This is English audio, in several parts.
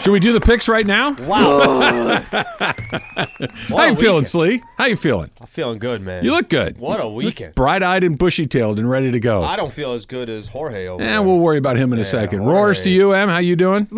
Should we do the picks right now? Wow. How you feeling, Sli? How you feeling? I'm feeling good, man. You look good. What a weekend. Bright-eyed and bushy-tailed and ready to go. I don't feel as good as Jorge over Eh, there. we'll worry about him in a second. Jorge. Roars to you, Em. How you doing?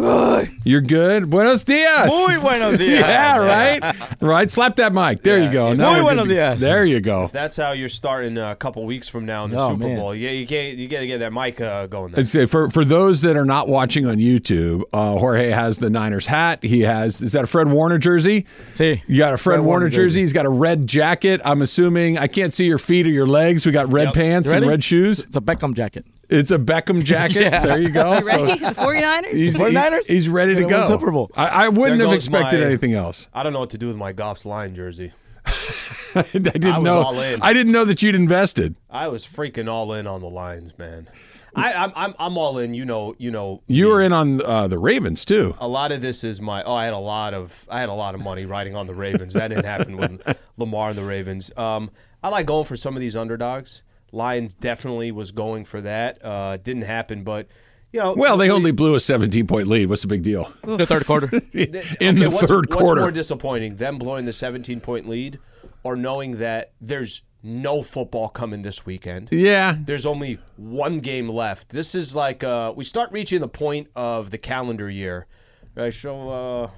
You're good. Buenos dias. Muy buenos dias. yeah, right. Right. Slap that mic. There you go. Muy Now we're buenos dias. There you go. That's how you're starting a couple weeks from now in the Oh, Super man. Bowl. Yeah, you can't. You got to get that mic uh, going. There. I'd for for those that are not watching on YouTube, uh, Jorge has the Niners hat. He has is that a Fred Warner jersey? See. You got a Fred, Warner, jersey. He's got a red jacket. I'm assuming I can't see your feet or your legs. We got red Yep. pants and red shoes. It's a Beckham jacket. It's a Beckham jacket. Yeah. There you go. You ready? the 49ers? He's, 49ers? he's ready to go. Super Bowl. I, I wouldn't have expected my- anything else. I don't know what to do with my Goff's line jersey. I didn't I know. I didn't know that you'd invested. I was freaking all in on the Lions, man. I, I'm, I'm I'm all in. You know, you know. You were in on uh, the Ravens too. A lot of this is my. Oh, I had a lot of. I had a lot of money riding on the Ravens. That didn't happen with Lamar and the Ravens. Um, I like going for some of these underdogs. Lions definitely was going for that. Uh, didn't happen, but you know. Well, they only blew a 17 point lead. What's the big deal? The third quarter. In Okay, the what's- third What's quarter. more disappointing, them blowing the 17 point lead, or knowing that there's no football coming this weekend? yeah. There's only one game left. This is like uh, we start reaching the point of the calendar year. Right, so uh,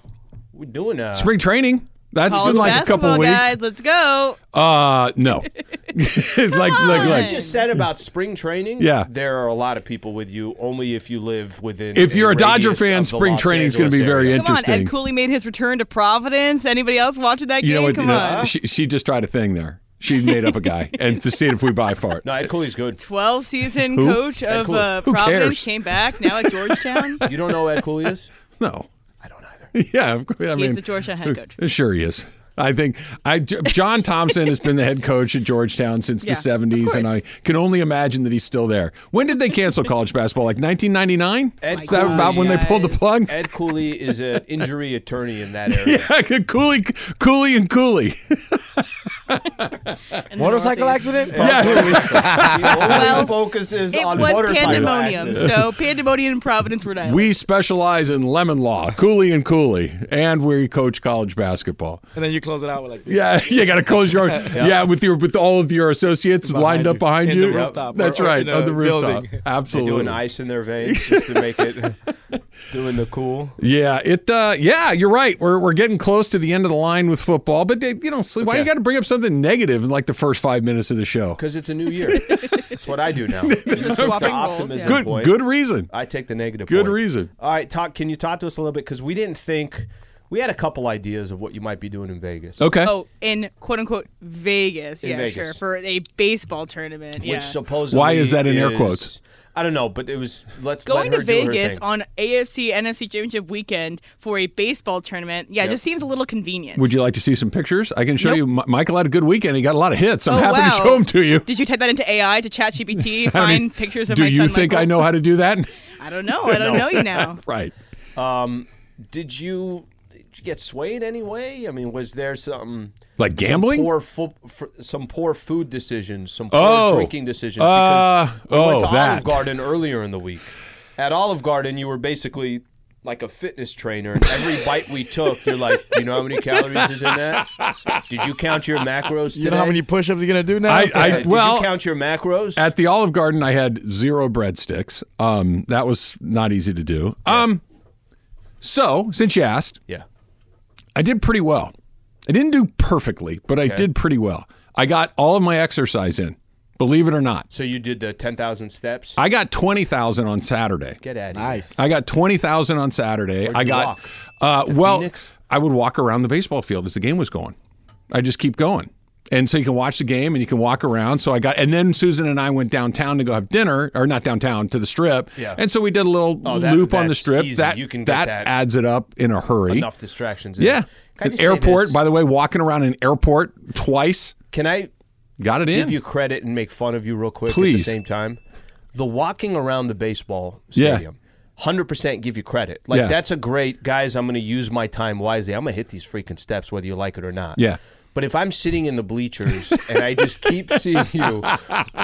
we're doing uh, Spring training. That's College in like a couple of weeks. guys. Let's go. Uh, no. like, like, on. like. I just said about spring training. Yeah. there are a lot of people with you. Only if you live within. If you're a Dodger fan, spring training is going to be very area. Come on. Ed Cooley made his return to Providence. Anybody else watching that you game? know what? Come you know, on. she, she just tried a thing there. She made up a guy and to see if we buy for it. No, Ed Cooley's good. 12 season Who? coach of uh, Providence cares? came back now at Georgetown. You don't know who Ed Cooley is? No. I don't either. Yeah, of course. I He's mean, the Georgetown head coach. Sure, he is. I think I John Thompson has been the head coach at Georgetown since Yeah, the 70s, and I can only imagine that he's still there. When did they cancel college basketball? Like 1999? Ed Is that about when they pulled the plug? Ed Cooley is an injury attorney in that area. Yeah, Cooley, Cooley, and Cooley. In the Motorcycle accident? Yeah, He only Well, focuses It on was pandemonium. accidents. So pandemonium in Providence, Rhode Island. we specialize in lemon law, Cooley and Cooley, and we coach college basketball. And then you close it out with like this. Yeah, you got to close your yeah. with your with all of your associates Behind lined up behind In you. the rooftop That's or- or right in on the rooftop. building. They're Absolutely. doing ice in their veins just to make it doing the cool. Yeah, it. Uh, yeah, you're right. We're we're getting close to the end of the line with football, but they, you know, Sli, why you got to bring up something negative in like the first five minutes of the show? Because it's a new year. That's what I do now. Swapping roles, optimism yeah. Good, point. good reason. I take the negative. Good point. reason. All right, talk. Can you talk to us a little bit because we didn't think we had a couple ideas of what you might be doing in Vegas. Okay. Oh, in quote unquote Vegas. In yeah, Vegas. sure. For a baseball tournament. Which yeah. supposedly Why is that in air is- quotes? I don't know, but it was let's Going let her to Vegas on AFC NFC Championship weekend for a baseball tournament, yeah, Yep. just seems a little convenient. Would you like to see some pictures? I can show Nope. you. Mi- Michael had a good weekend. He got a lot of hits. I'm Oh, happy wow. to show them to you. Did you type that into AI to ChatGPT? I Find mean, pictures of Do my you son think Michael? I know how to do that? I don't know. I don't know you now. right. Um, did you get swayed anyway? I mean, was there some Like gambling? some poor, fo- f- some poor food decisions, some poor Oh. drinking decisions? Uh, Because we went oh, to that. Olive Garden earlier in the week. At Olive Garden, you were basically like a fitness trainer, and every bite we took, you're like, "Do you know how many calories is in that? Did you count your macros today? You know how many push-ups you're gonna do now? I- I- Uh, did well, you count your macros? At the Olive Garden, I had zero breadsticks. Um, that was not easy to do. Um, so since you asked, yeah. I did pretty well. I didn't do perfectly, but I did pretty well. I got all of my exercise in, believe it or not. So you did the ten thousand steps. I got 20,000 on Saturday. Get at it. nice. I got 20,000 on Saturday. Where'd I you got walk? uh To well, Phoenix? I would walk around the baseball field as the game was going. I just keep going. And so you can watch the game and you can walk around. So I got, and then Susan and I went downtown to go have dinner, or not downtown to the strip. Yeah. And so we did a little Oh, that- loop on the strip. easy. That You can get that, that. adds it up in a hurry. Enough distractions. Yeah. An airport, by the way, walking around an airport twice, Can I got it in. give you credit and make fun of you real quick Please. at the same time? The walking around the baseball Yeah. stadium. 100% give you credit. Like Yeah. that's a great guys, I'm going to use my time wisely. I'm going to hit these freaking steps whether you like it or not. Yeah. But if I'm sitting in the bleachers and I just keep seeing you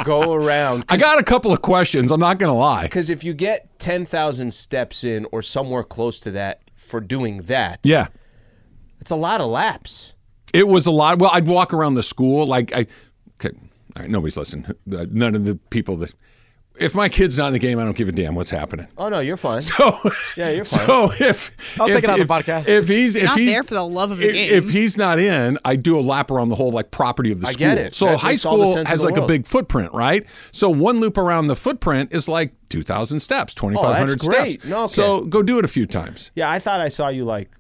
go around I got a couple of questions. I'm not going to lie. because if you get 10,000 steps in or somewhere close to that for doing that, Yeah. it's a lot of laps. It was a lot. Well, I'd walk around the school. Like, I, okay, all right, nobody's listening. None of the people that, if my kid's not in the game, I don't give a damn what's happening. Oh no, you're fine. So, Yeah, you're fine. So if I'll if, take it out of if, the podcast. If he's if not he's there for the love of the if, game. if he's not in, I do a lap around the whole like property of the I school. I get it. So That high makes all the school has the like a big footprint, right? So one loop around the footprint is like two thousand steps, oh, twenty five hundred great. steps. No, okay. So go do it a few times. Yeah, I thought I saw you like,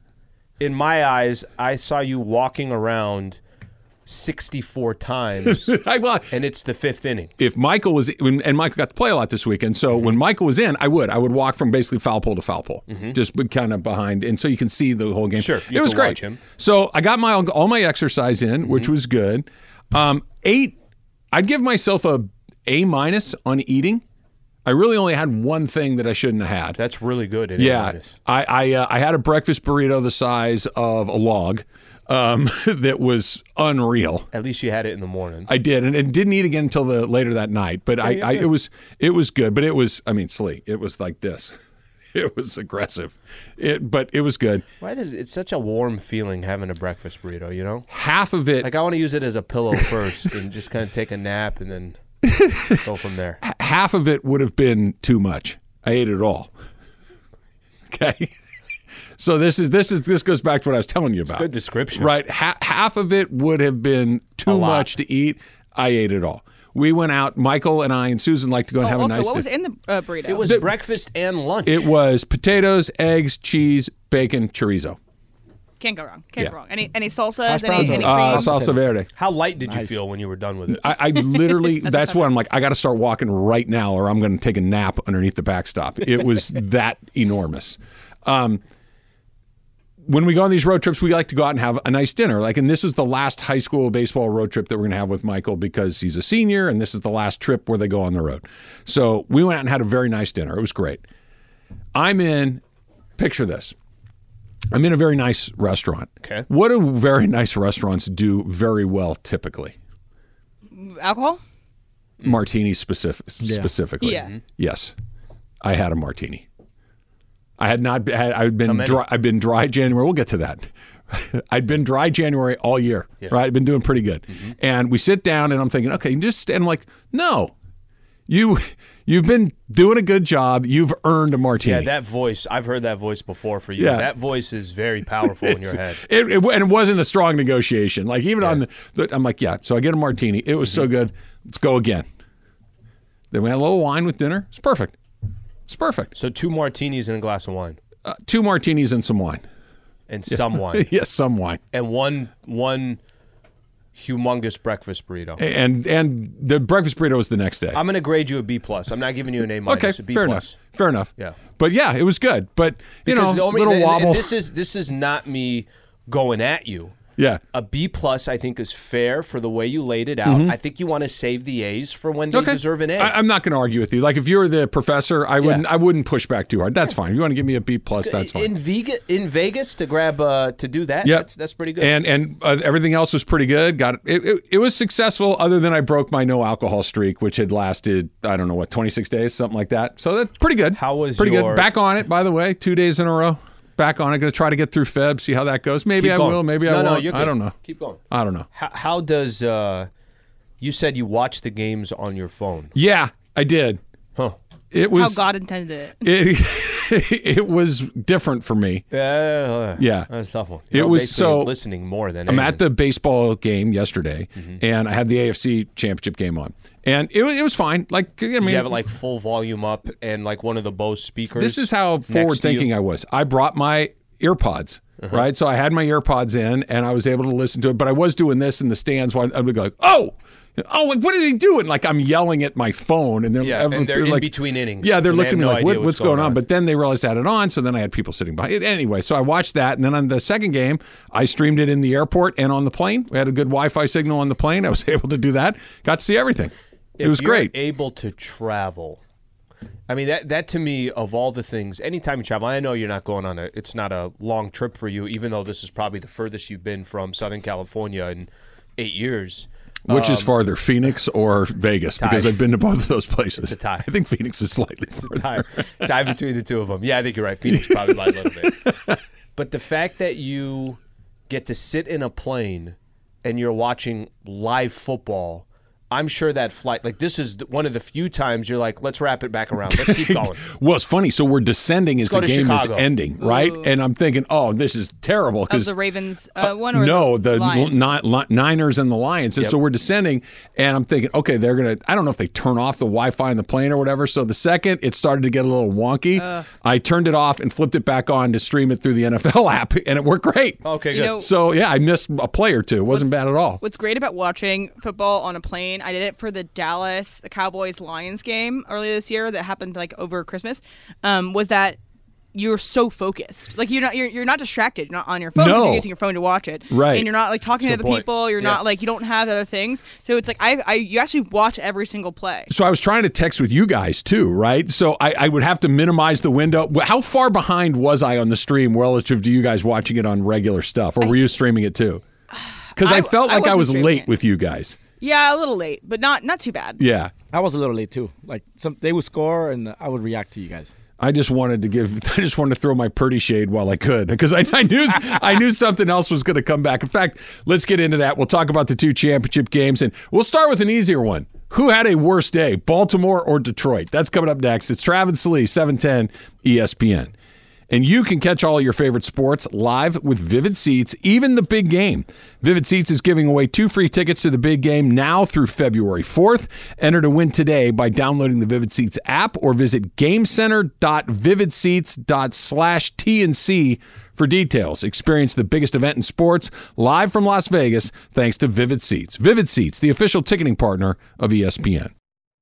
in my eyes, I saw you walking around 64 times, and it's the fifth inning. if Michael was and Michael got to play a lot this weekend. So when Michael was in, I would I would walk from basically foul pole to foul pole, just kind of behind, and so you can see the whole game. Sure, it was great. So I got my all my exercise in, which was good. Um, eight, I'd give myself a A minus on eating. I really only had one thing that I shouldn't have had. That's really good. Yeah, I I, uh, I had a breakfast burrito the size of a log um, that was unreal. At least you had it in the morning. I did, and, and didn't eat again until the later that night. But I, I, it was it was good. But it was, I mean, Sli, it was like this. It was aggressive, it but it was good. Why does it's such a warm feeling having a breakfast burrito? You know, Half of it, like I want to use it as a pillow first, and just kind of take a nap, and then go from there. half of it would have been too much. I ate it all. Okay. So this is this is this goes back to what I was telling you about. Good description. Right. Ha- half of it would have been too much to eat. I ate it all. We went out. Michael and I and Susan like to go and Oh, have also, a nice. what di- was in the uh, burrito? It was breakfast and lunch. It was potatoes, eggs, cheese, bacon, chorizo. Can't go wrong. Can't Yeah. go wrong. Any any salsas? Any, any cream? Uh, salsa verde. How light did you feel when you were done with it? I, I literally, that's why I'm like, I got to start walking right now or I'm going to take a nap underneath the backstop. It was that enormous. Um, when we go on these road trips, we like to go out and have a nice dinner. Like, and this is the last high school baseball road trip that we're going to have with Michael because he's a senior, and this is the last trip where they go on the road. So we went out and had a very nice dinner. It was great. I'm in. Picture this. I'm in a very nice restaurant. Okay. What do very nice restaurants do very well typically? Alcohol? martini specific, specifically. Yeah. Yes, I had a martini. I had not. Had, I'd been dry. I've been dry January. We'll get to that. I'd been dry January all year. Right. I've been doing pretty good. Mm-hmm. And we sit down, and I'm thinking, okay, just and I'm like, no, you, you've been doing a good job. You've earned a martini. yeah, that voice. I've heard that voice before for you. Yeah. That voice is very powerful in your head. It, it, and it wasn't a strong negotiation. Like even on the, the, I'm like, yeah. So I get a martini. It was so good. Let's go again. Then we had a little wine with dinner. It's perfect. It's perfect. So two martinis and a glass of wine, Uh, two martinis and some wine. and some wine, yes, some wine. and one one humongous breakfast burrito. And and the breakfast burrito was the next day. I'm going to grade you a B plus. I'm not giving you an A minus. okay, a B fair plus. enough. Fair enough. Yeah. But yeah, it was good. But you Because the know, only- little and wobble. this is this is not me going at you. Yeah. A B plus, I think, is fair for the way you laid it out. I think you want to save the A's for when they Mm-hmm. Okay. deserve an A. I, am not going to argue with you. Like if you're the professor, I wouldn't. I wouldn't push back too hard. That's fine. If you want to give me a B plus, that's fine. In Vegas, in Vegas, to grab uh, to do that, Yep. that's, that's pretty good. And and uh, everything else was pretty good. Got it, it. It was successful, other than I broke my no alcohol streak, which had lasted I don't know what 26 days, something like that. So that's pretty good. How was pretty your- good? Back on it, by the way, two days in a row. Back on it. Going to try to get through Feb, see how that goes. Maybe Keep I going. will. Maybe no, I no, won't. you're I don't know. Keep going. I don't know. How, how does uh, you said you watch the games on your phone? Yeah, I did. Huh? It was How. God intended it. It, it was different for me. Yeah, Yeah. that's a tough one. It You're was so- listening more than I'm anything. at the baseball game yesterday, Mm-hmm. and I had the AFC Championship game on, and it, it was fine. Like I mean, Did you have it like full volume up and like one of the Bose speakers? this is how forward thinking? I was. I brought my earpods right? So I had my earpods in and I was able to listen to it, but I was doing this in the stands while I would go, oh, oh, like, what are they doing? Like I'm yelling at my phone, and they're Yeah, every- and they're in like, between innings, Yeah, they're looking at me no like, what, what's going on? on. But then they realized I had it on, so then I had people sitting by it anyway. So I watched that, and then on the second game, I streamed it in the airport and on the plane. We had a good Wi-Fi signal on the plane. I was able to do that. Got to see everything. It was you're great. Able to travel. I mean that that to me of all the things, anytime you travel, I know you're not going on a it's not a long trip for you, even though this is probably the furthest you've been from Southern California in eight years. Which is um, farther, Phoenix or Vegas? Because I've been to both of those places. It's a tie. I think Phoenix is slightly farther. Time, time between the two of them. Yeah, I think you're right. Phoenix probably by a little bit. But the fact that you get to sit in a plane and you're watching live football, I'm sure that flight, like this is one of the few times you're like, let's wrap it back around. Let's keep going. Well, it's funny. So we're descending as the game Chicago. is ending, right? And I'm thinking, oh, this is terrible because the Ravens uh, one or no, the, the Lions? Ni- Niners and the Lions. And so we're descending, and I'm thinking, okay, they're gonna. I don't know if they turn off the Wi-Fi in the plane or whatever. So the second it started to get a little wonky, I turned it off and flipped it back on to stream it through the NFL app, and it worked great. Okay, You good. know- So yeah, I missed a play or two. It wasn't bad at all. What's great about watching football on a plane, I did it for the Dallas, the Cowboys Lions game earlier this year that happened like over Christmas, um, was that you're so focused. Like you're not you're, you're not distracted. You're not on your phone because No. you're using your phone to watch it. Right. And you're not like talking to That's a other point. people. You're Yeah. not like you don't have other things. So it's like I I you actually watch every single play. So I was trying to text with you guys too, right? So I, I would have to minimize the window. How far behind was I on the stream relative to you guys watching it on regular stuff, or were you streaming it too? Because I, I- felt like I wasn't was late it. with you guys. Yeah, a little late, but not not too bad. Yeah. I was a little late too. Like some, they would score and I would react to you guys. I just wanted to give. I just wanted to throw my Purdy shade while I could because I, I knew I knew something else was going to come back. In fact, let's get into that. We'll talk about the two championship games, and we'll start with an easier one. Who had a worse day, Baltimore or Detroit? That's coming up next. It's Travis Lee, seven ten ESPN. And you can catch all your favorite sports live with Vivid Seats, even the big game. Vivid Seats is giving away two free tickets to the big game now through February 4th. Enter to win today by downloading the Vivid Seats app or visit gamecenter.vividseats.slash TNC for details. Experience the biggest event in sports live from Las Vegas thanks to Vivid Seats. Vivid Seats, the official ticketing partner of ESPN.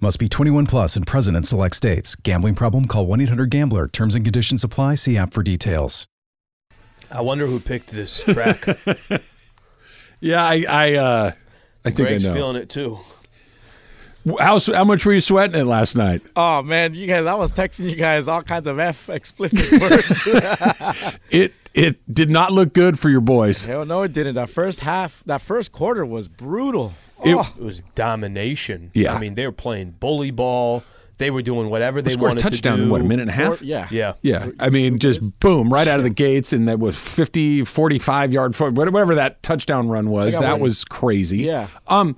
Must be 21 plus and present in select states. Gambling problem? Call 1 800 Gambler. Terms and conditions apply. See app for details. I wonder who picked this track. Yeah, I I, uh, I think Greg's I know. feeling it too. How how much were you sweating it last night? Oh man, you guys! I was texting you guys all kinds of f explicit words. It it did not look good for your boys. Hell no, it didn't. That first half, that first quarter was brutal. It- Oh, It was domination. Yeah. I mean, they were playing bully ball. They were doing whatever they scored a touchdown to do. in what a minute and a half. four- yeah, Yeah. Yeah, I mean, just boom, right out of the gates, and that was 50, 45 yard, fo- whatever that touchdown run was. That one. was crazy. Yeah. Um,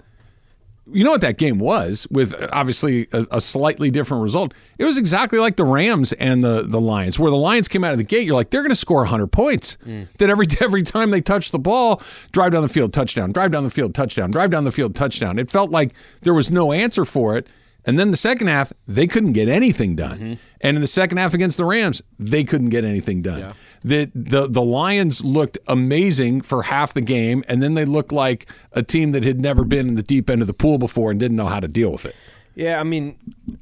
you know what that game was with obviously a, a, slightly different result. It was exactly like the Rams and the the Lions, where the Lions came out of the gate. You're like, they're going to score 100 points. Mm. That every every time they touch the ball, drive down the field, touchdown, drive down the field, touchdown, drive down the field, touchdown. It felt like there was no answer for it. And then the second half, they couldn't get anything done. Mm-hmm. And in the second half against the Rams, they couldn't get anything done. Yeah. The, the the Lions looked amazing for half the game, and then they looked like a team that had never been in the deep end of the pool before and didn't know how to deal with it. Yeah, I mean,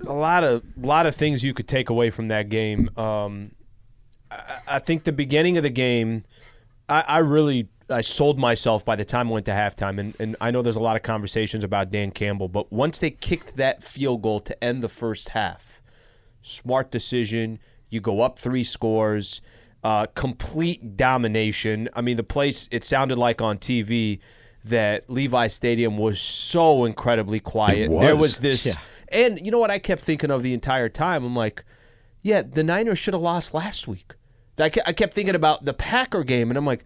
a lot of a lot of things you could take away from that game. Um, I, I, think the beginning of the game, I, I really I sold myself by the time I went to halftime. And, and I know there's a lot of conversations about Dan Campbell, but once they kicked that field goal to end the first half, smart decision. You go up three scores, uh, complete domination. I mean, the place, it sounded like on TV that Levi Stadium was so incredibly quiet. Was. There was this. Yeah. And you know what I kept thinking of the entire time? I'm like, yeah, the Niners should have lost last week. I kept thinking about the Packer game, and I'm like,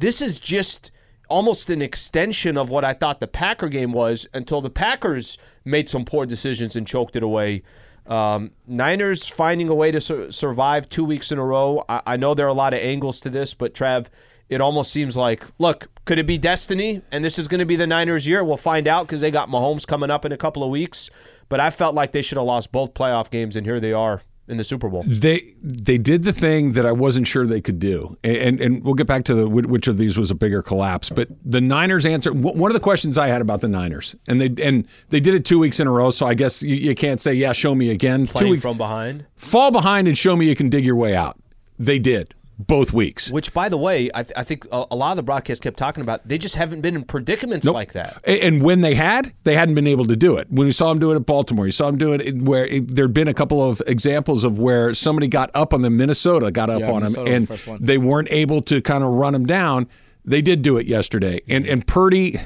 this is just almost an extension of what I thought the Packer game was until the Packers made some poor decisions and choked it away. Um, Niners finding a way to su- survive two weeks in a row. I-, I know there are a lot of angles to this, but Trav, it almost seems like, look, could it be destiny? And this is going to be the Niners' year. We'll find out because they got Mahomes coming up in a couple of weeks. But I felt like they should have lost both playoff games, and here they are in the Super Bowl. They they did the thing that I wasn't sure they could do, and and we'll get back to the which of these was a bigger collapse. But the Niners answer one of the questions I had about the Niners, and they and they did it two weeks in a row. So I guess you, you can't say yeah, show me again. Playing two weeks, from behind, fall behind, and show me you can dig your way out. They did both weeks. Which, by the way, I, th- I think a, a, lot of the broadcasts kept talking about. They just haven't been in predicaments nope. like that. And when they had, they hadn't been able to do it. When we saw them do it at Baltimore, you saw them do it where it, there'd been a couple of examples of where somebody got up on them. Minnesota got up yeah, on Minnesota them, and they weren't able to kind of run them down. They did do it yesterday, and and Purdy.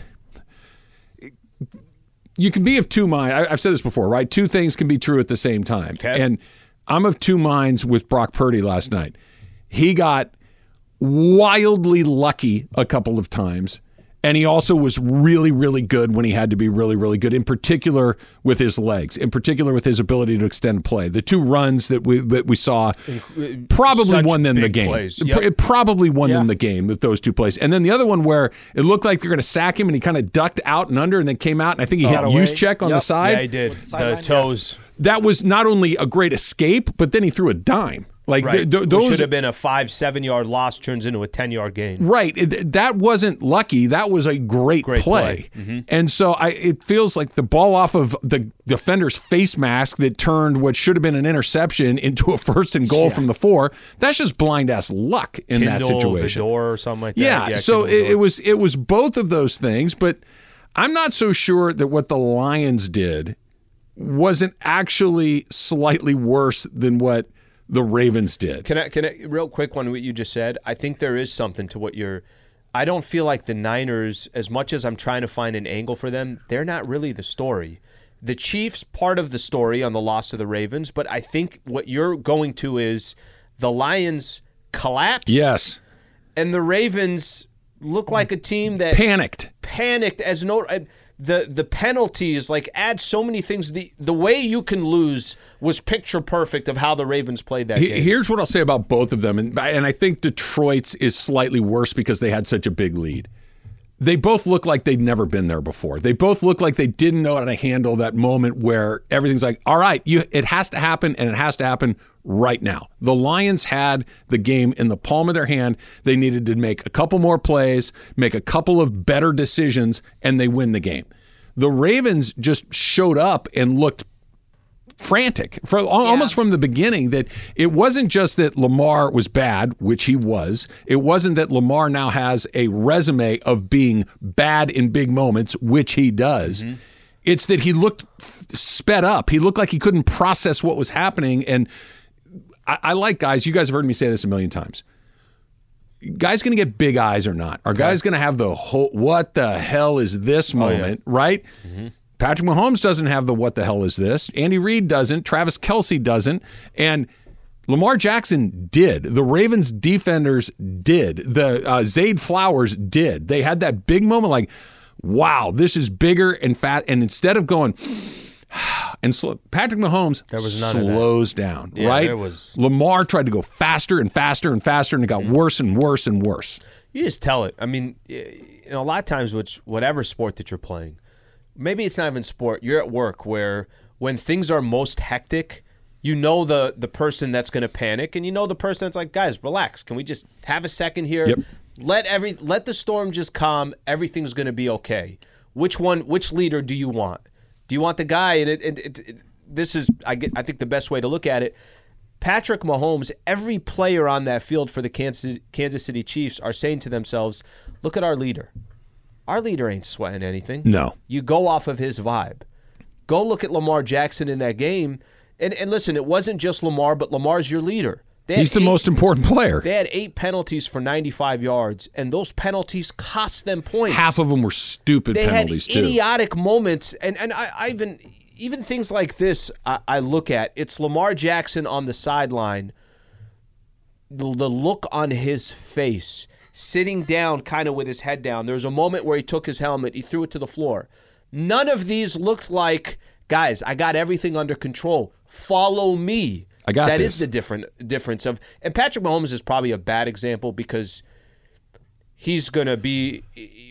You can be of two minds. I've said this before, right? Two things can be true at the same time. Okay. And I'm of two minds with Brock Purdy last night. He got wildly lucky a couple of times. And he also was really, really good when he had to be really, really good, in particular with his legs, in particular with his ability to extend play. The two runs that we that we saw probably Such won them the game. Yep. It probably won yeah. them the game with those two plays. And then the other one where it looked like they're going to sack him and he kind of ducked out and under and then came out and I think he oh, a use check on yep. the side. Yeah, he did. The, the toes. That was not only a great escape, but then he threw a dime. Like right. th- th- those should have been a five, seven yard loss turns into a ten yard gain. Right. It, that wasn't lucky. That was a great, great play. play. Mm-hmm. And so I, it feels like the ball off of the defender's face mask that turned what should have been an interception into a first and goal yeah. from the four. That's just blind ass luck in Kindle, that situation. Vidor or something like that. Yeah. yeah so it, it was it was both of those things, but I'm not so sure that what the Lions did wasn't actually slightly worse than what the Ravens did. Can I, can I, real quick one, what you just said? I think there is something to what you're. I don't feel like the Niners, as much as I'm trying to find an angle for them, they're not really the story. The Chiefs, part of the story on the loss of the Ravens, but I think what you're going to is the Lions collapse. Yes. And the Ravens look like a team that panicked. Panicked as no the the penalties like add so many things. The the way you can lose was picture perfect of how the Ravens played that game. Here's what I'll say about both of them, and and I think Detroit's is slightly worse because they had such a big lead. They both look like they'd never been there before. They both look like they didn't know how to handle that moment where everything's like, all right, you it has to happen and it has to happen right now. The Lions had the game in the palm of their hand. They needed to make a couple more plays, make a couple of better decisions, and they win the game. The Ravens just showed up and looked frantic for almost from the beginning that it wasn't just that Lamar was bad, which he was. It wasn't that Lamar now has a resume of being bad in big moments, which he does. Mm-hmm. It's that he looked sped up. He looked like he couldn't process what was happening and I, I like guys. You guys have heard me say this a million times. Guys going to get big eyes or not? Are guys going to have the whole "what the hell is this" moment? Oh, yeah. Right? Mm-hmm. Patrick Mahomes doesn't have the "what the hell is this." Andy Reid doesn't. Travis Kelce doesn't. And Lamar Jackson did. The Ravens defenders did. The uh, Flowers did. They had that big moment like wow, this is bigger and fat. And instead of going, and slow, Patrick Mahomes slows down, Yeah, right? was- Lamar tried to go faster and faster and faster, and it got Mm-hmm. worse and worse and worse. You just tell it. I mean, you know, a lot of times, which whatever sport that you're playing, maybe it's not even sport. You're at work where when things are most hectic, you know the the person that's going to panic, and you know the person that's like, guys, relax. Can we just have a second here? Yep. Let every let the storm just calm. Everything's going to be okay. Which one? Which leader do you want? Do you want the guy? And it, it, it, it this is I get. I think the best way to look at it. Patrick Mahomes, every player on that field for the Kansas, Kansas City Chiefs are saying to themselves, look at our leader. Our leader ain't sweating anything. No. You go off of his vibe. Go look at Lamar Jackson in that game. And, and listen, it wasn't just Lamar, but Lamar's your leader. He's the eight- most important player. They had eight penalties for 95 yards, and those penalties cost them points. Half of them were stupid they penalties had too. idiotic moments, and and I, I even even things like this I, I look at. It's Lamar Jackson on the sideline. The, the look on his face, sitting down, kind of with his head down. There was a moment where he took his helmet, he threw it to the floor. None of these looked like guys. I got everything under control. Follow me. I got That this. is the different difference of. And Patrick Mahomes is probably a bad example because he's going to be.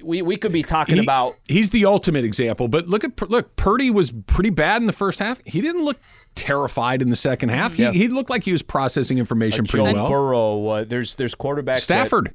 We, we could be talking He- about he's the ultimate example. But look at look, Purdy was pretty bad in the first half. He didn't look terrified in the second half. He, he looked like he was processing information pretty Joe well. Burrow. Uh, there's there's quarterbacks. that- Stafford.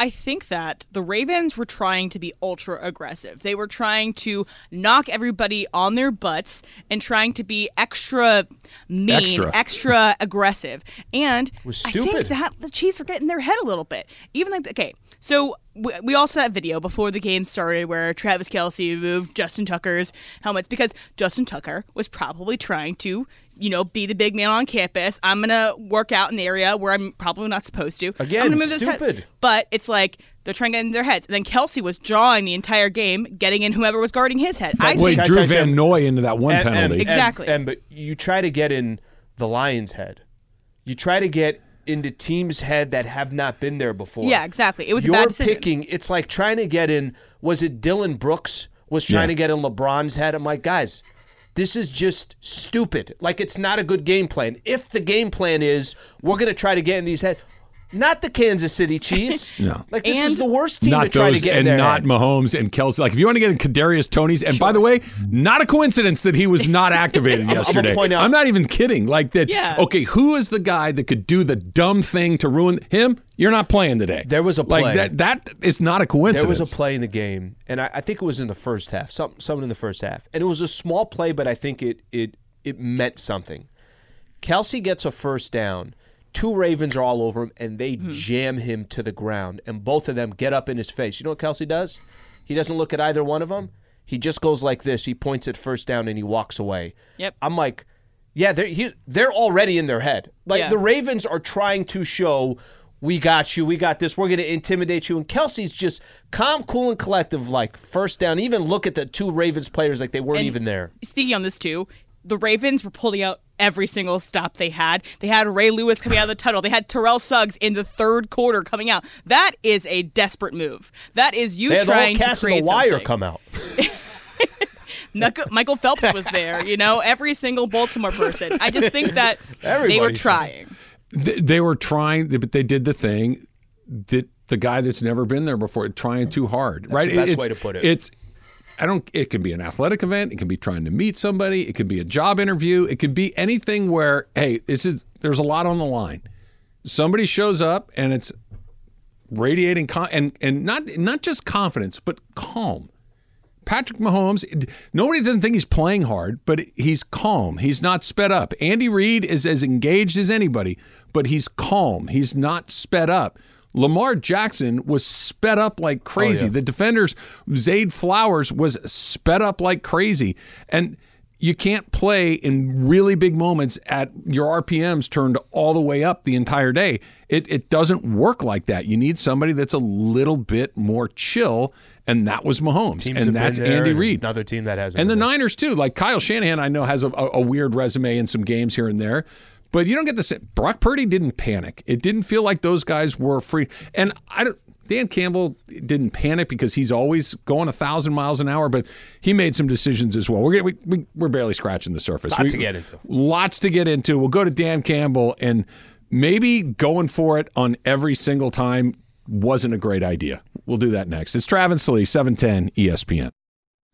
I think that the Ravens were trying to be ultra aggressive. They were trying to knock everybody on their butts and trying to be extra mean, Extra. extra, aggressive. And I think that the Chiefs were getting their head a little bit. Even like okay, so we, we all saw that video before the game started where Travis Kelce moved Justin Tucker's helmets because Justin Tucker was probably trying to. You know, be the big man on campus. I'm gonna work out in the area where I'm probably not supposed to. I'm Again, gonna move this head- stupid. but it's like they're trying to get in their heads. And then Kelce was drawing the entire game, getting in whoever was guarding his head. I Well, he I drew tell you Van Noy into that one and- and- penalty. and- Exactly. And, but you try to get in the Lions' head. You try to get into teams' head that have not been there before. Yeah, exactly. It was a You're bad decision. picking. It's like trying to get in. Was it Dillon Brooks was trying Yeah. to get in LeBron's head? I'm like, guys. This is just stupid. Like it's not a good game plan. If the game plan is we're going to try to get in these heads, not the Kansas City Chiefs. No. Like this is And- the worst team to not try those, to get in and their not head. Mahomes and Kelce. Like if you want to get in Kadarius Toney's, and by the way, not a coincidence that he was not activated gonna yesterday. point out- I'm not even kidding. Like that. Yeah. Okay, who is the guy that could do the dumb thing to ruin him? You're not playing today. There was a play. like that. That is not a coincidence. There was a play in the game, and I, I think it was in the first half. Some someone in the first half, and it was a small play, but I think it it it meant something. Kelce gets a first down. Two Ravens are all over him, and they Hmm. jam him to the ground, and both of them get up in his face. You know what Kelce does? He doesn't look at either one of them. He just goes like this. He points at first down, and he walks away. Yep. I'm like, yeah, they're he, they're already in their head. Like Yeah. the Ravens are trying to show. We got you. We got this. We're going to intimidate you. And Kelce's just calm, cool, and collective. Like first down. Even look at the two Ravens players like they weren't And even there. Speaking on this too, the Ravens were pulling out every single stop they had. They had Ray Lewis coming out of the tunnel. They had Terrell Suggs in the third quarter coming out. That is a desperate move. That is you They had the whole trying cast to of create the wire something. come out. Michael- Michael Phelps was there. You know, every single Baltimore person. I just think that they were trying. They, they were trying, but they did the thing that the guy that's never been there before, trying too hard. right? the best it's, way to put it. It's. I don't. It can be an athletic event. It can be trying to meet somebody. It can be a job interview. It can be anything where, hey, this is. There's a lot on the line. Somebody shows up and it's radiating con- and and not not just confidence, but calm. Patrick Mahomes, nobody doesn't think he's playing hard, but he's calm. He's not sped up. Andy Reid is as engaged as anybody, but he's calm. He's not sped up. Lamar Jackson was sped up like oh, crazy. The defenders, Zay Flowers was sped up like crazy. And you can't play in really big moments at your RPMs turned all the way up the entire day. It, it doesn't work like that. You need somebody that's a little bit more chill, and that was Mahomes, Teams and that's Andy and Reid. Another team that hasn't. And the there. Niners too. Like Kyle Shanahan, I know has a, a, a weird resume in some games here and there, but you don't get the same. Brock Purdy didn't panic. It didn't feel like those guys were free. And I don't. Dan Campbell didn't panic because he's always going a thousand miles an hour, but he made some decisions as well. We're we, we, we're barely scratching the surface. Lot We- to get into. Lots to get into. We'll go to Dan Campbell and maybe going for it on every single time wasn't a great idea. We'll do that next. It's Travis Lee, E 710 ESPN.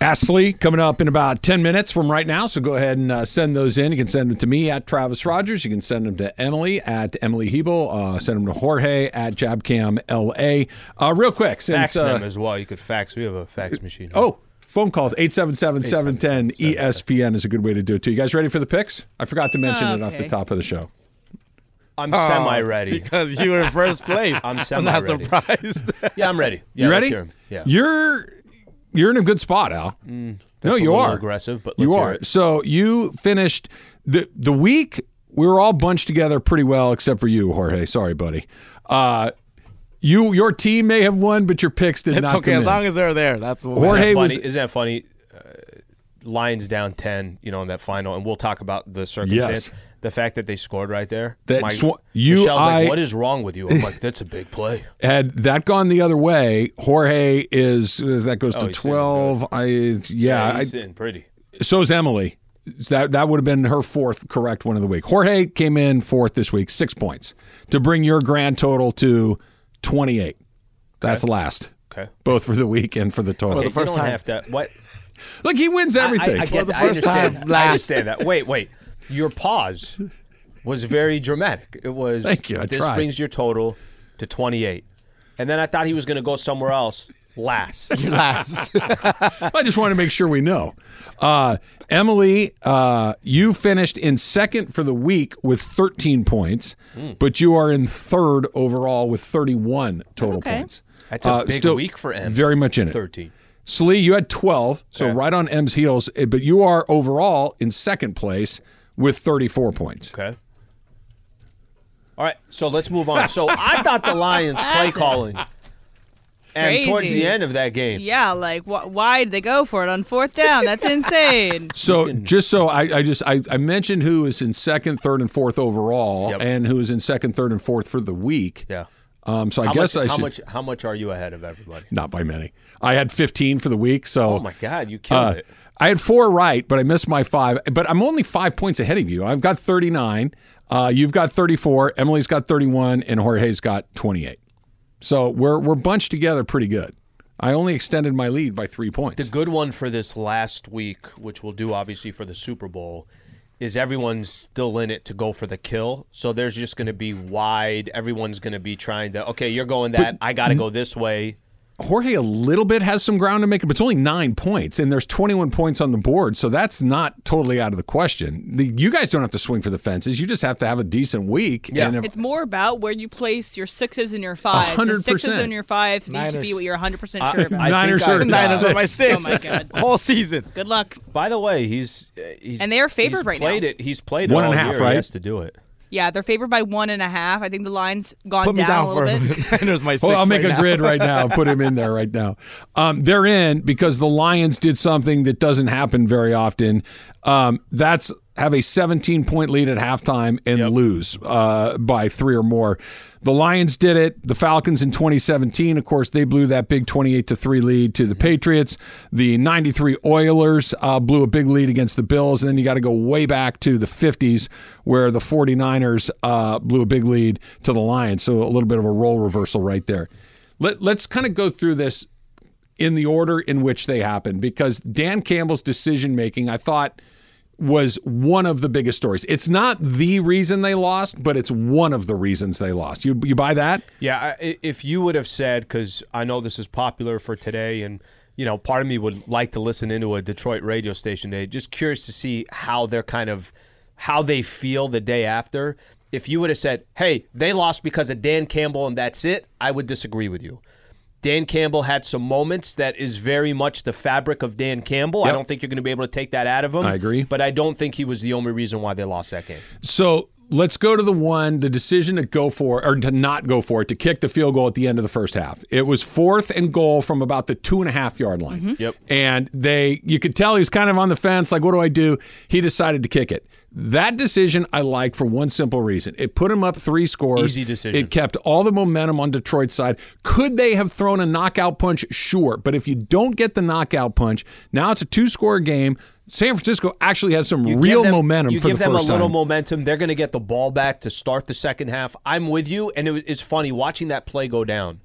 Ask Sli coming up in about 10 minutes from right now. So go ahead and uh, send those in. You can send them to me at Travis Rodgers. You can send them to Emily at Emily Hebel. Uh, send them to Jorge at Jabcam LA. Uh, real quick, since. Fax them Uh, as well. You could fax. We have a fax machine. oh, phone calls 877 710 ESPN is a good way to do it too. You guys ready for the picks? I forgot to mention it off the top of the show. I'm semi ready. because you were in first place. I'm I'm semi not ready. surprised. Yeah, I'm ready. Yeah, you let's ready? Yeah. You're you're in a good spot, Al. no, That's a you are aggressive, but you let's hear are. it. So you finished the the week. We were all bunched together pretty well, except for you, Jorge. Sorry, buddy. Uh, you your team may have won, but your picks did It's not okay come as in. long as they're there. That's what Jorge Isn't that was- funny? Isn't that funny? Uh, Lions down ten, you know, in that final, and we'll talk about the circumstance. Yes. The fact that they scored right there. That my, swa- you, Michelle's I- like, "What is wrong with you?" I'm like, "That's a big play." Had that gone the other way, Jorge is that goes Oh, to twelve. I yeah. I, he's sitting pretty. so is Emily. That that would have been her fourth correct one of the week. Jorge came in fourth this week, six points to bring your grand total to twenty eight. That's last. Okay. Both for the week and for the total. Okay, the first you don't time. have to. What? Look, he wins everything. I, I get the that. I understand. time, that. I understand that. Wait, wait. Your pause was very dramatic. It was. Thank you, I this tried. brings your total to 28, and then I thought he was going to go somewhere else last. You're last. I just want to make sure we know. Uh, Emily, uh, you finished in second for the week with 13 points, Hmm. but you are in third overall with 31 total okay. points. That's a Uh, big still week for M. Very much in it. 13. Sli, you had 12, so Okay. right on M's heels, eh, but you are overall in second place with 34 points. Okay. All right, so let's move on. So I thought the Lions play calling, and towards the end of that game, Yeah, like wh- why did they go for it on fourth down? That's insane. So just so I, I just I, I mentioned who is in second, third, and fourth overall, Yep. and who is in second, third, and fourth for the week. yeah. Um, so I How guess much, I how should much? How much are you ahead of everybody? not by many. I had 15 for the week, so Oh my God, you killed uh, it. I had four right, but I missed my five. But I'm only five points ahead of you. I've got 39. Uh, you've got 34. Emily's got 31, and Jorge's got 28. So we're we're bunched together pretty good. I only extended my lead by three points. The good one for this last week, which we'll do obviously for the Super Bowl, is everyone's still in it to go for the kill. So there's just going to be wide. Everyone's going to be trying to. Okay, you're going that. I got to go this way. Jorge a little bit has some ground to make it, but it's only nine points, and there's 21 points on the board, so that's not totally out of the question. The, you guys don't have to swing for the fences; you just have to have a decent week. Yeah. and if- It's more about where you place your sixes and your fives. hundred The sixes percent. and your fives need to be what you're 100 percent sure about. I Niners think I- are Niners are my six. Oh my God. Whole season. Good luck. By the way, he's uh, he's And they are favored he's right played now. It. He's played it One and all a half, year. right? He has to do it. Yeah, they're favored by one and a half. I think the line's gone Put me down, down a for little bit. Niners my six. Well, I'll make right a now. grid right now. and Put him in there right now. Um, they're in because the Lions did something that doesn't happen very often. Um, that's have a 17 point lead at halftime and lose uh, by three or more. The Lions did it. The Falcons in 2017, of course, they blew that big 28 to three lead to the Patriots. The 93 Oilers uh, blew a big lead against the Bills, and then you got to go way back to the 50s where the 49ers uh, blew a big lead to the Lions. So a little bit of a role reversal right there. Let, let's kind of go through this in the order in which they happened because Dan Campbell's decision making, I thought, was one of the biggest stories. It's not the reason they lost, but it's one of the reasons they lost. You you buy that? Yeah, I- if you would have said, because I know this is popular for today, and you know, part of me would like to listen into a Detroit radio station today. Just curious to see how they're kind of how they feel the day after. If you would have said, "Hey, they lost because of Dan Campbell and that's it," I would disagree with you. Dan Campbell had some moments that is very much the fabric of Dan Campbell. I don't think you're going to be able to take that out of him. I agree. But I don't think he was the only reason why they lost that game. So let's go to the one, the decision to go for or to not go for it, to kick the field goal at the end of the first half. It was fourth and goal from about the two and a half yard line. Mm-hmm. Yep. And they, you could tell he was kind of on the fence, like, what do I do? He decided to kick it. That decision I like for one simple reason. It put him up three scores. Easy decision. It kept all the momentum on Detroit's side. Could they have thrown a knockout punch? Sure. But if you don't get the knockout punch, now it's a two score game. San Francisco actually has some You real them- momentum You give them a little time. momentum. They're going to get the ball back to start the second half. I'm with you, and it, it's funny watching that play go down.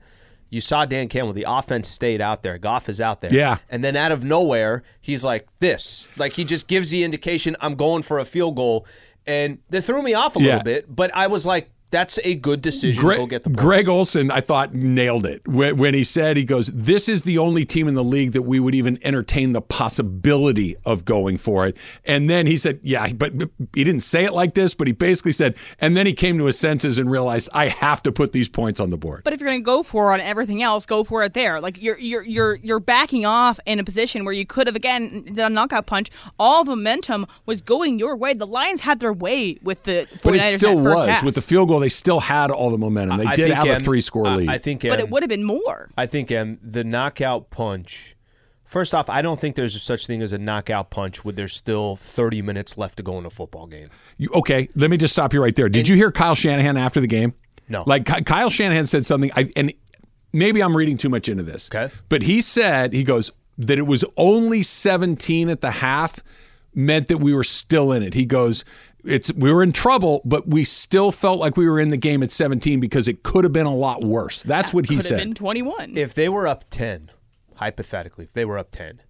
You saw Dan Campbell. The offense stayed out there. Goff is out there. Yeah. And then out of nowhere, he's like this. Like he just gives the indication, I'm going for a field goal. And that threw me off a Yeah. little bit. But I was like, that's a good decision. Greg, go get the points. Greg Olsen, I thought nailed it when, when he said he goes, "This is the only team in the league that we would even entertain the possibility of going for it." And then he said, "Yeah, but but he didn't say it like this, but he basically said." And then he came to his senses and realized, "I have to put these points on the board." But if you're going to go for it on everything else, go for it there. Like you're you're you're you're backing off in a position where you could have again done a knockout punch. All the momentum was going your way. The Lions had their way with the 49ers But it in still that first was half. with the field goal. They still had all the momentum. They I did think, have a three-score lead. I think, but Em, it would have been more. I think um, the knockout punch. First off, I don't think there's a such thing as a knockout punch when there's still 30 minutes left to go in a football game. You- okay, let me just stop you right there. Did you hear Kyle Shanahan after the game? No. Like Kyle Shanahan said something, I, and maybe I'm reading too much into this. Okay. But he said he goes that it was only 17 at the half meant that we were still in it. He goes. It's we were in trouble, but we still felt like we were in the game at 17 because it could have been a lot worse. That's what he said. could said. have been 21. If they were up 10, hypothetically, if they were up 10,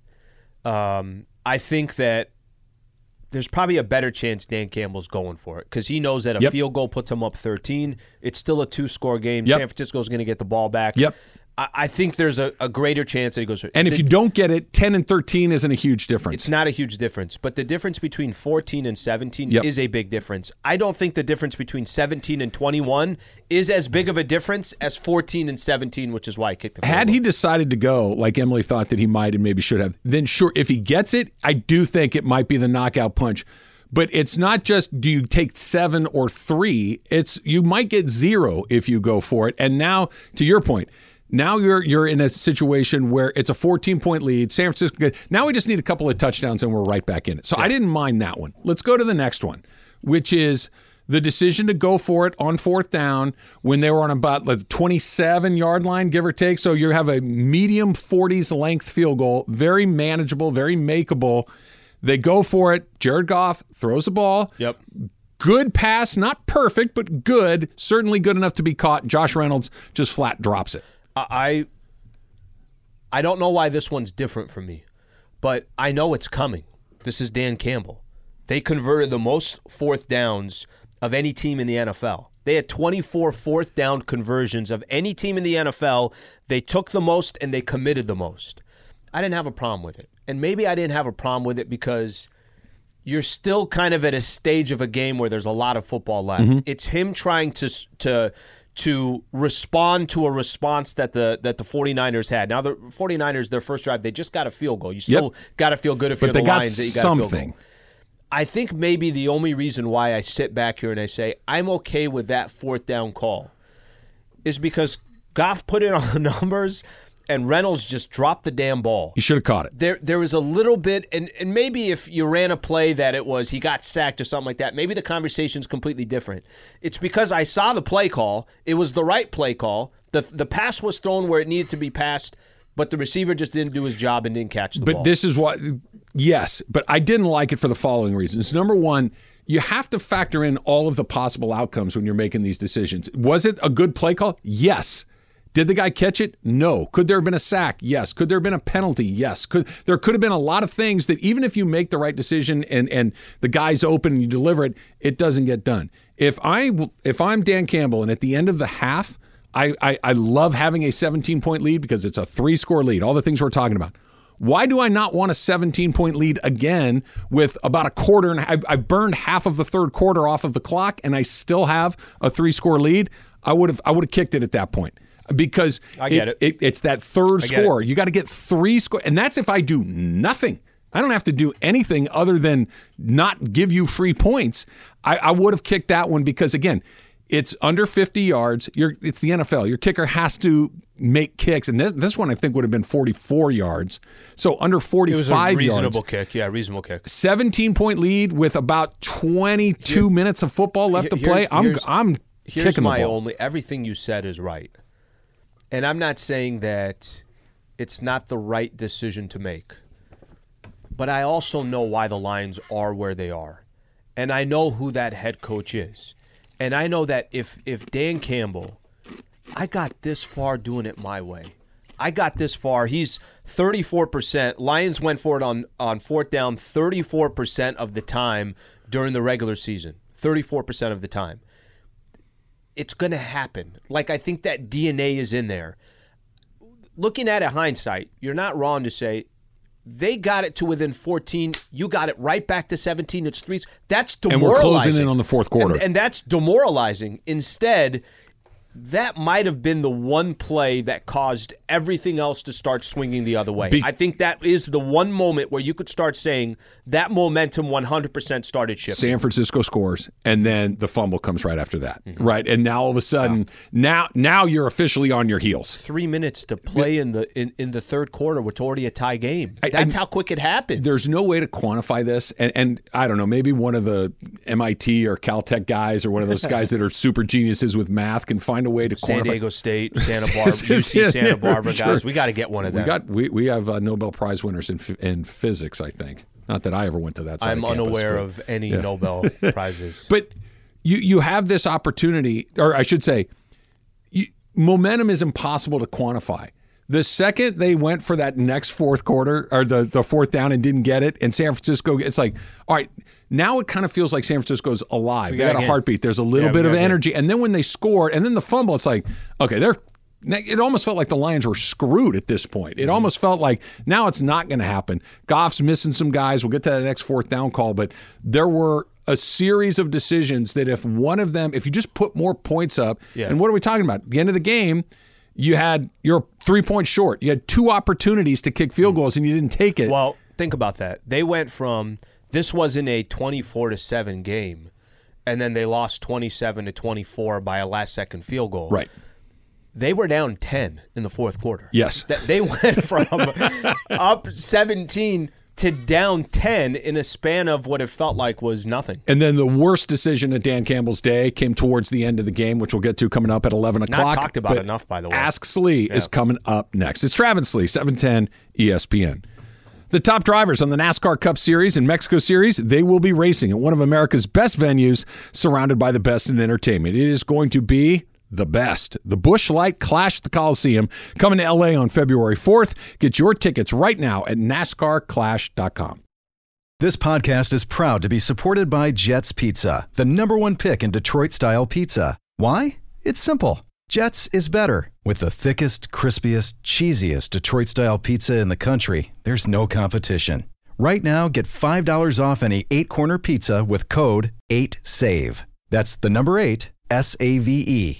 um, I think that there's probably a better chance Dan Campbell's going for it because he knows that a Yep. field goal puts him up 13. It's still a two score game. Yep. San Francisco's going to get the ball back. Yep. I, think there's a, a greater chance that he goes. and if the- you don't get it, 10 and 13 isn't a huge difference. It's not a huge difference, but the difference between 14 and 17 Yep. is a big difference. I don't think the difference between 17 and 21 is as big of a difference as 14 and 17, which is why I kicked the Had he decided to go, like Emily thought that he might and maybe should have, then sure, if he gets it, I do think it might be the knockout punch. But it's not just do you take seven or three, it's you might get zero if you go for it. And now, to your point, now you're you're in a situation where it's a 14 point lead. San Francisco. Now we just need a couple of touchdowns and we're right back in it. So I didn't mind that one. Let's go to the next one, which is the decision to go for it on fourth down when they were on about the 27 yard line, give or take. So you have a medium 40s length field goal, very manageable, very makeable. They go for it. Jared Goff throws the ball. Yep. Good pass, not perfect, but good. Certainly good enough to be caught. Josh Reynolds just flat drops it. I I don't know why this one's different for me, but I know it's coming. This is Dan Campbell. They converted the most fourth downs of any team in the NFL. They had 24 fourth down conversions of any team in the NFL. They took the most and they committed the most. I didn't have a problem with it. And maybe I didn't have a problem with it because you're still kind of at a stage of a game where there's a lot of football left. Mm-hmm. It's him trying to to to respond to a response that the that the 49ers had. Now the 49ers their first drive they just got a field goal. You still got to feel good if But you're the Lions that you got something. goal. I think maybe the only reason why I sit back here and I say I'm okay with that fourth down call is because Goff put in on the numbers and Reynolds just dropped the damn ball. He should have caught it. There, there was a little bit, and, and maybe if you ran a play that it was he got sacked or something like that, maybe the conversation's completely different. It's because I saw the play call. It was the right play call. the The pass was thrown where it needed to be passed, but the receiver just didn't do his job and didn't catch the but ball. this is what, yes, but I didn't like it for the following reasons. Number one, you have to factor in all of the possible outcomes when you're making these decisions. Was it a good play call? Yes. Did the guy catch it? No. Could there have been a sack? Yes. Could there have been a penalty? Yes. Could there could have been a lot of things that even if you make the right decision and and the guy's open and you deliver it, it doesn't get done. If I if I'm Dan Campbell and at the end of the half, I I, I love having a 17 point lead because it's a three score lead. All the things we're talking about. Why do I not want a 17 point lead again with about a quarter and I've, I've burned half of the third quarter off of the clock and I still have a three score lead? I would have I would have kicked it at that point because I get it. it's that third score. it. You got to get three score, and that's if I do nothing. I don't have to do anything other than not give you free points. I, I would have kicked that one because again, it's under 50 yards. You're, it's the NFL. Your kicker has to make kicks, and this, this one I think would have been 44 yards. So under it 45 was a yards. reasonable kick. Yeah, reasonable kick. 17 point lead with about 22 minutes of football left to play. I'm I'm Here's kicking my the ball. only. Everything you said is right, and I'm not saying that it's not the right decision to make. But I also know why the Lions are where they are, and I know who that head coach is, and I know that if if Dan Campbell, I got this far doing it my way. I got this far. He's 34%. Lions went for it on, on fourth down 34% of the time during the regular season. 34% of the time it's going to happen. Like I think that DNA is in there. Looking at it hindsight, you're not wrong to say they got it to within 14. You got it right back to 17. It's threes. That's And demoralizing. we're closing in on the fourth quarter. And, and that's demoralizing. Instead, that might have been the one play that caused everything else to start swinging the other way. Be- I think that is the one moment where you could start saying that momentum 100% started shifting. San Francisco scores, and then the fumble comes right after that, Mm-hmm. right? And now all of a sudden, now now you're officially on your heels. three minutes to play in the in, in the third quarter. which already a tie game. That's I- how quick it happened. There's no way to quantify this, and, and I don't know. Maybe one of the MIT or Caltech guys, or one of those guys that are super geniuses with math, can find a way to San quantify. Diego State, Santa Barbara, UC Santa Barbara Sure. guys. We got to get one of them. We got we, we have uh, Nobel Prize winners in in physics. I think not that I ever went to that. Side I'm of campus, unaware but- of any Nobel prizes. But you you have this opportunity, or I should say, you, momentum is impossible to quantify. The second they went for that next fourth quarter or the, the fourth down and didn't get it, and San Francisco, it's like, all right, now it kind of feels like San Francisco's alive. They gotta a heartbeat. There's a little Yeah, bit of get- energy, and then when they scored, and then the fumble, it's like, okay, they're. It almost felt like the Lions were screwed at this point. Mm-hmm. It almost felt like now it's not going to happen. Goff's missing some guys. We'll get to that next fourth down call, but there were a series of decisions that if one of them, if you just put more points up, Yeah. and what are we talking about? At the end of the game, you had you're three points short. You had two opportunities to kick field hmm. goals and you didn't take it. Well, think about that. They went from this wasn't a 24 to 7 game and then they lost 27 to 24 by a last second field goal. right. They were down 10 in the fourth quarter. Yes. They went from up 17 to down 10 in a span of what it felt like was nothing. And then the worst decision of Dan Campbell's day came towards the end of the game, which we'll get to coming up at 11 o'clock. talked about enough, by the way. Ask Sli is coming up next. It's Travis Lee, 710 ESPN. The top drivers on the NASCAR Cup Series and Mexico Series, they will be racing at one of America's best venues, surrounded by the best in entertainment. It is going to be the best. The Busch Light Clash at the Coliseum coming to LA on February 4th. Get your tickets right now at NASCARClash.com. This podcast is proud to be supported by Jet's Pizza, the number one pick in Detroit style pizza. Why? It's simple. Jets is better. With the thickest, crispiest, cheesiest Detroit style pizza in the country, there's no competition. Right now, get $5 off any eight corner pizza with code 8SAVE. That's the number eight, S A V E.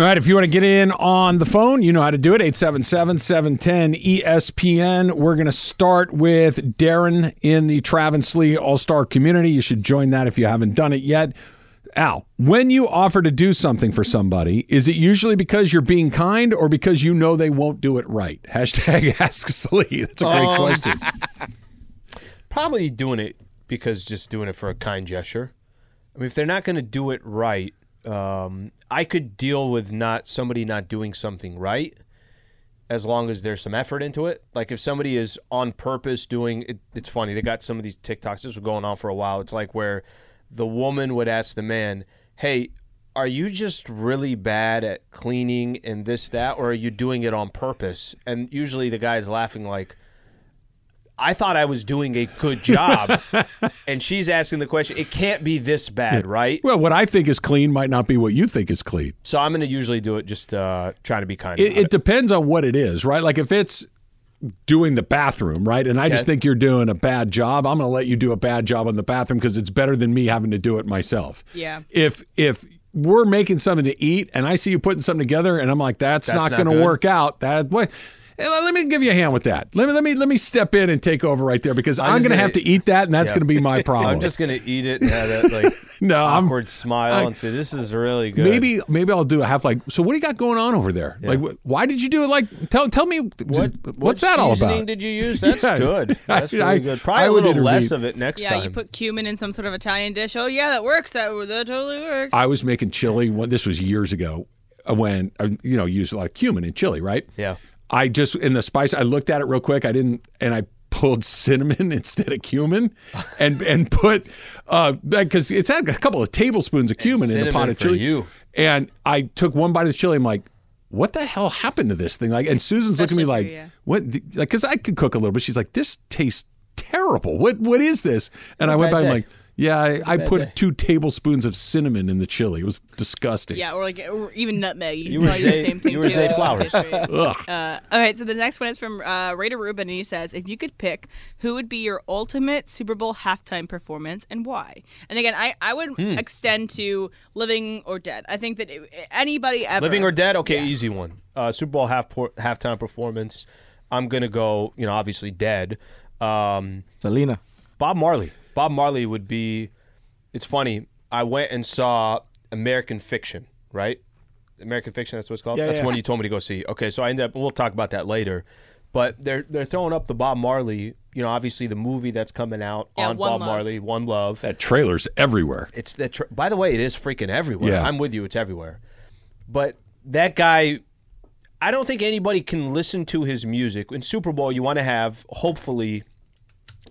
All right, if you want to get in on the phone, you know how to do it. 877 710 ESPN. We're going to start with Darren in the Travis Lee All Star community. You should join that if you haven't done it yet. Al, when you offer to do something for somebody, is it usually because you're being kind or because you know they won't do it right? Hashtag Ask Sli. That's a great Um, question. Probably doing it because just doing it for a kind gesture. I mean, if they're not going to do it right, um, I could deal with not somebody not doing something right, as long as there's some effort into it. Like if somebody is on purpose doing it, it's funny. They got some of these TikToks. This was going on for a while. It's like where the woman would ask the man, "Hey." Are you just really bad at cleaning and this that, or are you doing it on purpose? And usually the guy's laughing like, I thought I was doing a good job. and she's asking the question, it can't be this bad, right? Well, what I think is clean might not be what you think is clean. So I'm going to usually do it just uh, trying to be kind. It, about it depends on what it is, right? Like if it's doing the bathroom, right? And I just think you're doing a bad job. I'm going to let you do a bad job on the bathroom because it's better than me having to do it myself. Yeah. If if we're making something to eat and I see you putting something together and I'm like, that's, That's not, not going to work out. That what. Let me give you a hand with that. Let me let me let me step in and take over right there because I'm, just going to gonna- have to eat that and that's Yeah. going to be my problem. I'm just going to eat it and have that like No, I'm- awkward smile I- and say, this is really good. Maybe maybe I'll do a half like. So what do you got going on over there? Like, wh- why did you do it? Like, tell tell me What, what's what that all seasoning about? did you use? That's Yeah. good. That's I- really I- good. Probably I a little less of it next time. Yeah, you put cumin in some sort of Italian dish. Oh yeah, that works. That that totally works. I was making chili. When, this was years ago. uh, When uh, you know, used a lot of cumin in chili, right? Yeah. I just in the spice. I looked at it real quick. I didn't, and I pulled cinnamon instead of cumin, and and put uh because it's had a couple of tablespoons of cumin in the cinnamon pot of chili. you. And I took one bite of the chili. I'm like. What the hell happened to this thing? Like, and Susan's looking at me like, you, yeah. "What?" Like, because I could cook a little, but she's like, "This tastes terrible. What? What is this?" And I went bad by, I'm like, "Yeah, I, I put day. two tablespoons of cinnamon in the chili. It was disgusting." yeah, or like or even nutmeg. You were probably do the same thing you were too. Zay Flowers. Uh, all right, so the next one is from uh, Raider Rubin, and he says, "If you could pick, who would be your ultimate Super Bowl halftime performance and why?" And again, I, I would Hmm. extend to living or dead. I think that it, anybody ever Living or dead? Okay, easy one. Uh, Super Bowl half por- halftime performance. I'm gonna go. You know, obviously dead. Um, Selena. Bob Marley. Bob Marley would be. It's funny. I went and saw American Fiction. Right. American Fiction. That's what it's called. Yeah, that's yeah. one you told me to go see. Okay, so I ended up. We'll talk about that later. But they're they're throwing up the Bob Marley. You know, obviously the movie that's coming out Yeah, on Bob Love. Marley, One Love. That trailer's everywhere. It's that. Tr- by the way, it is freaking everywhere. Yeah. I'm with you. It's everywhere. But that guy, I don't think anybody can listen to his music. In Super Bowl, you want to have hopefully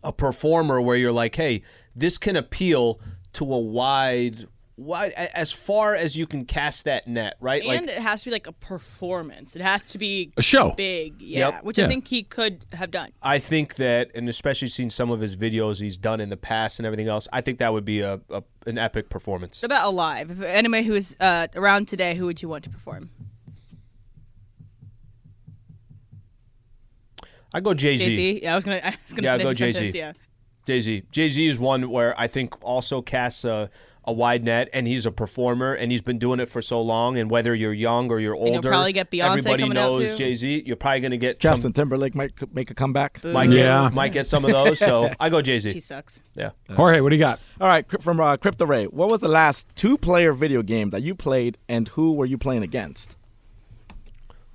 a performer where you're like, hey, this can appeal to a wide, wide, as far as you can cast that net, right? and it has to be like a performance. It has to be A show. big, yeah, Yep. which Yeah. I think he could have done. I think that, and especially seeing some of his videos he's done in the past and everything else, I think that would be a, a an epic performance. What about alive? If anybody who is uh, around today, who would you want to perform? I go Jay Jay Z. Z. Yeah, I was gonna. I was gonna Yeah, finish go Jay-Z. Yeah. Jay Z. Jay Z is one where I think also casts a, a wide net, and he's a performer, and he's been doing it for so long. And whether you're young or you're you'll older, probably get Beyonce everybody knows. Jay Z. You're probably going to get Justin some, Timberlake might make a comeback. might Yeah. get might get some of those. So I go Jay Z. He Z. sucks. Yeah. Jorge, what do you got? All right, from uh, Crypto Ray. What was the last two-player video game that you played, and who were you playing against?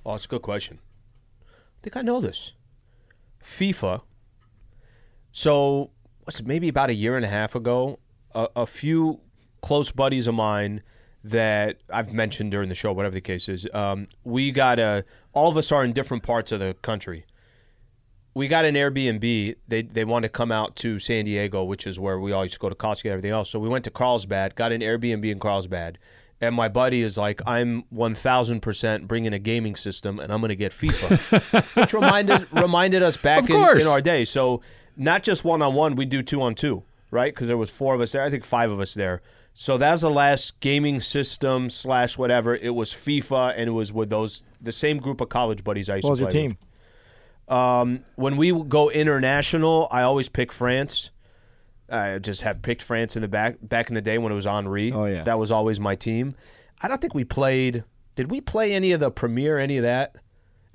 Oh, it's a good question. I think I know this. FIFA. So, what's it, maybe about a year and a half ago, a, a few close buddies of mine that I've mentioned during the show, whatever the case is, um, we got a, all of us are in different parts of the country. we got an Airbnb. They they wanted to come out to San Diego, which is where we always go to college and everything else. So we went to Carlsbad, got an Airbnb in Carlsbad. And my buddy is like, I'm 1,000% bringing a gaming system and I'm going to get FIFA, which reminded reminded us back in, in our day. So not just one on one, we do two on two, right? Because there was four of us there. I think five of us there. So that's the last gaming system slash whatever. It was FIFA, and it was with those the same group of college buddies I used What was to your play with. team? Um, when we go international, I always pick France. I just have picked France in the back back in the day when it was Henry. Oh, yeah. that was always my team. I don't think we played. Did we play any of the Premier? Any of that?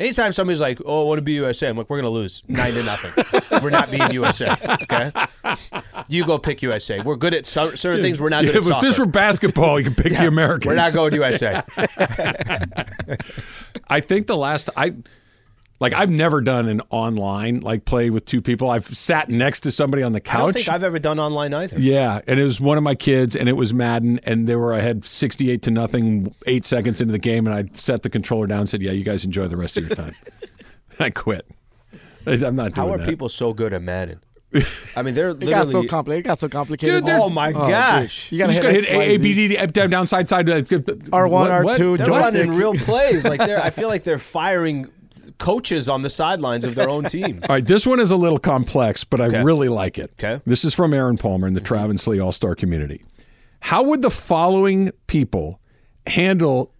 Anytime somebody's like, "Oh, I want to be USA," I'm like, "We're gonna lose nine to nothing. we're not being USA." Okay, you go pick USA. We're good at some, certain things. We're not good at if this were basketball, you can pick the Americans. We're not going USA. I think the last I like I've never done an online like play with two people. I've sat next to somebody on the couch. I don't think I've ever done online either. yeah, and it was one of my kids, and it was Madden, and they were ahead sixty-eight to nothing, eight seconds into the game, and I set the controller down and said, "Yeah, you guys enjoy the rest of your time." And I quit. I'm not doing How are that. people so good at Madden? I mean, they're It got so literally. complicated. It got so complicated. Dude, Oh, my oh, dude. gosh. You You gotta just hit gotta X, hit Y, A, Z. B, D, D, up, down, down, side, side. R1, what- what? R2, They're joystick. running real plays. Like they're, I feel like they're firing coaches on the sidelines of their own team. All right, this one is a little complex, but I Okay. really like it. Okay. This is from Aaron Palmer in the mm-hmm. Travis Lee All Star community. How would the following people handle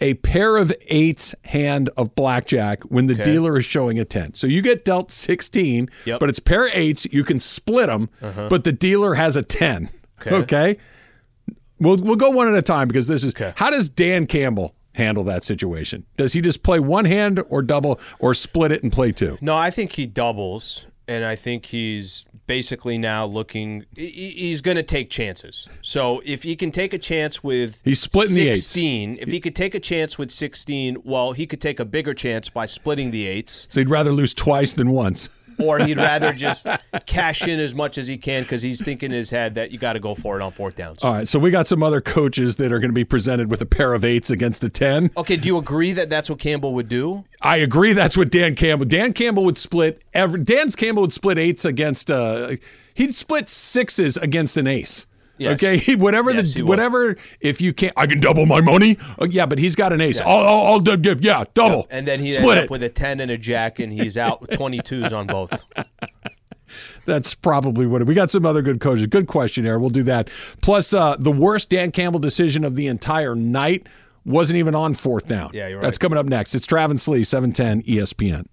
a pair of eights hand of blackjack when the dealer is showing a 10? So you get dealt 16, Yep. but it's pair of eights. You can split them, uh-huh. but the dealer has a 10. Okay. okay? We'll, we'll go one at a time because this is how does Dan Campbell handle that situation? Does he just play one hand or double or split it and play two? No, I think he doubles, and I think he's basically now looking. He's going to take chances. So if he can take a chance with He's splitting the eights. if he could take a chance with sixteen, well, he could take a bigger chance by splitting the eights, So he'd rather lose twice than once. or he'd rather just cash in as much as he can because he's thinking in his head that you got to go for it on fourth downs. All right, so we got some other coaches that are going to be presented with a pair of eights against a 10. Okay, do you agree that that's what Campbell would do? I agree that's what Dan Campbell. Dan Campbell would split every Dan Campbell would split eights against uh he'd split sixes against an ace. Yes. Okay, whatever Yes, the whatever if you can't I can double my money. Oh, yeah, but he's got an ace. I'll, I'll, I'll give yeah, double. And then he split ended it. up with a 10 and a jack, and he's out with 22s on both. That's probably what it, we got. Some other good coaches. Good question there. We'll do that. Plus, uh, the worst Dan Campbell decision of the entire night wasn't even on fourth down. Yeah, you're right. That's coming up next. It's Travis Lee, seven ten ESPN.